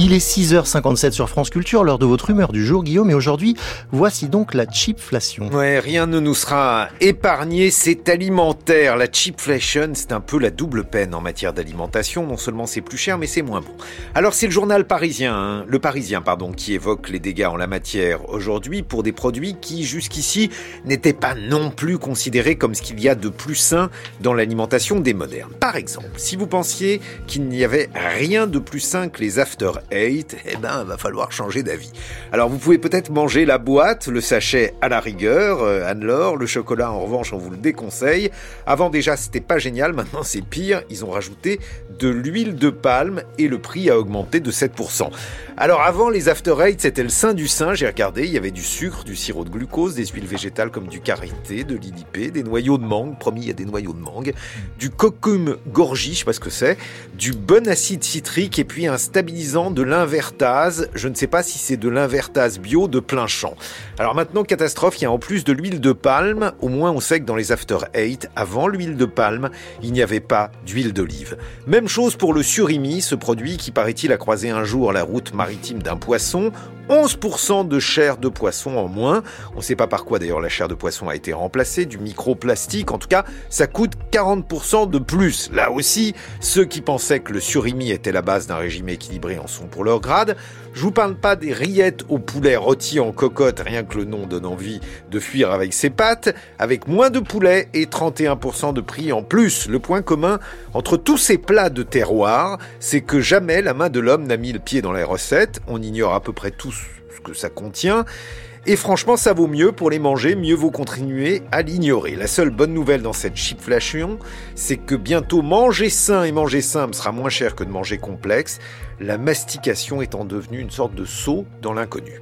Il est 6h57 sur France Culture, l'heure de votre humeur du jour, Guillaume, et aujourd'hui, voici donc la chipflation. Ouais, rien ne nous sera épargné, c'est alimentaire. La chipflation, c'est un peu la double peine en matière d'alimentation. Non seulement c'est plus cher, mais c'est moins bon. Alors c'est le journal parisien, hein, le parisien, pardon, qui évoque les dégâts en la matière aujourd'hui pour des produits qui, jusqu'ici, n'étaient pas non plus considérés comme ce qu'il y a de plus sain dans l'alimentation des modernes. Par exemple, si vous pensiez qu'il n'y avait rien de plus sain que les after eight, eh ben, va falloir changer d'avis. Alors, vous pouvez peut-être manger la boîte, le sachet à la rigueur, euh, Anne-Laure, le chocolat, en revanche, on vous le déconseille. Avant, déjà, c'était pas génial, maintenant, c'est pire. Ils ont rajouté de l'huile de palme et le prix a augmenté de 7%. Alors, avant, les after eight, c'était le sein du sein, j'ai regardé, il y avait du sucre, du sirop de glucose, des huiles végétales comme du karité, de l'idipé, des noyaux de mangue, promis, il y a des noyaux de mangue, du coccum gorgi, je sais pas ce que c'est, du bon acide citrique et puis un stabilisant de l'invertase. Je ne sais pas si c'est de l'invertase bio de plein champ. Alors maintenant, catastrophe, il y a en plus de l'huile de palme. Au moins, on sait que dans les After Eight, avant l'huile de palme, il n'y avait pas d'huile d'olive. Même chose pour le surimi, ce produit qui paraît-il a croisé un jour la route maritime d'un poisson. 11% de chair de poisson en moins. On ne sait pas par quoi d'ailleurs la chair de poisson a été remplacée, du microplastique. En tout cas, ça coûte 40% de plus. Là aussi, ceux qui pensaient que le surimi était la base d'un régime équilibré en sont pour leur grade. Je vous parle pas des rillettes au poulet rôti en cocotte, rien que le nom donne envie de fuir avec ses pattes, avec moins de poulet et 31% de prix en plus. Le point commun entre tous ces plats de terroir, c'est que jamais la main de l'homme n'a mis le pied dans les recettes. On ignore à peu près tous ce que ça contient. Et franchement, ça vaut mieux pour les manger, mieux vaut continuer à l'ignorer. La seule bonne nouvelle dans cette chipflation, c'est que bientôt manger sain et manger simple sera moins cher que de manger complexe, la mastication étant devenue une sorte de saut dans l'inconnu.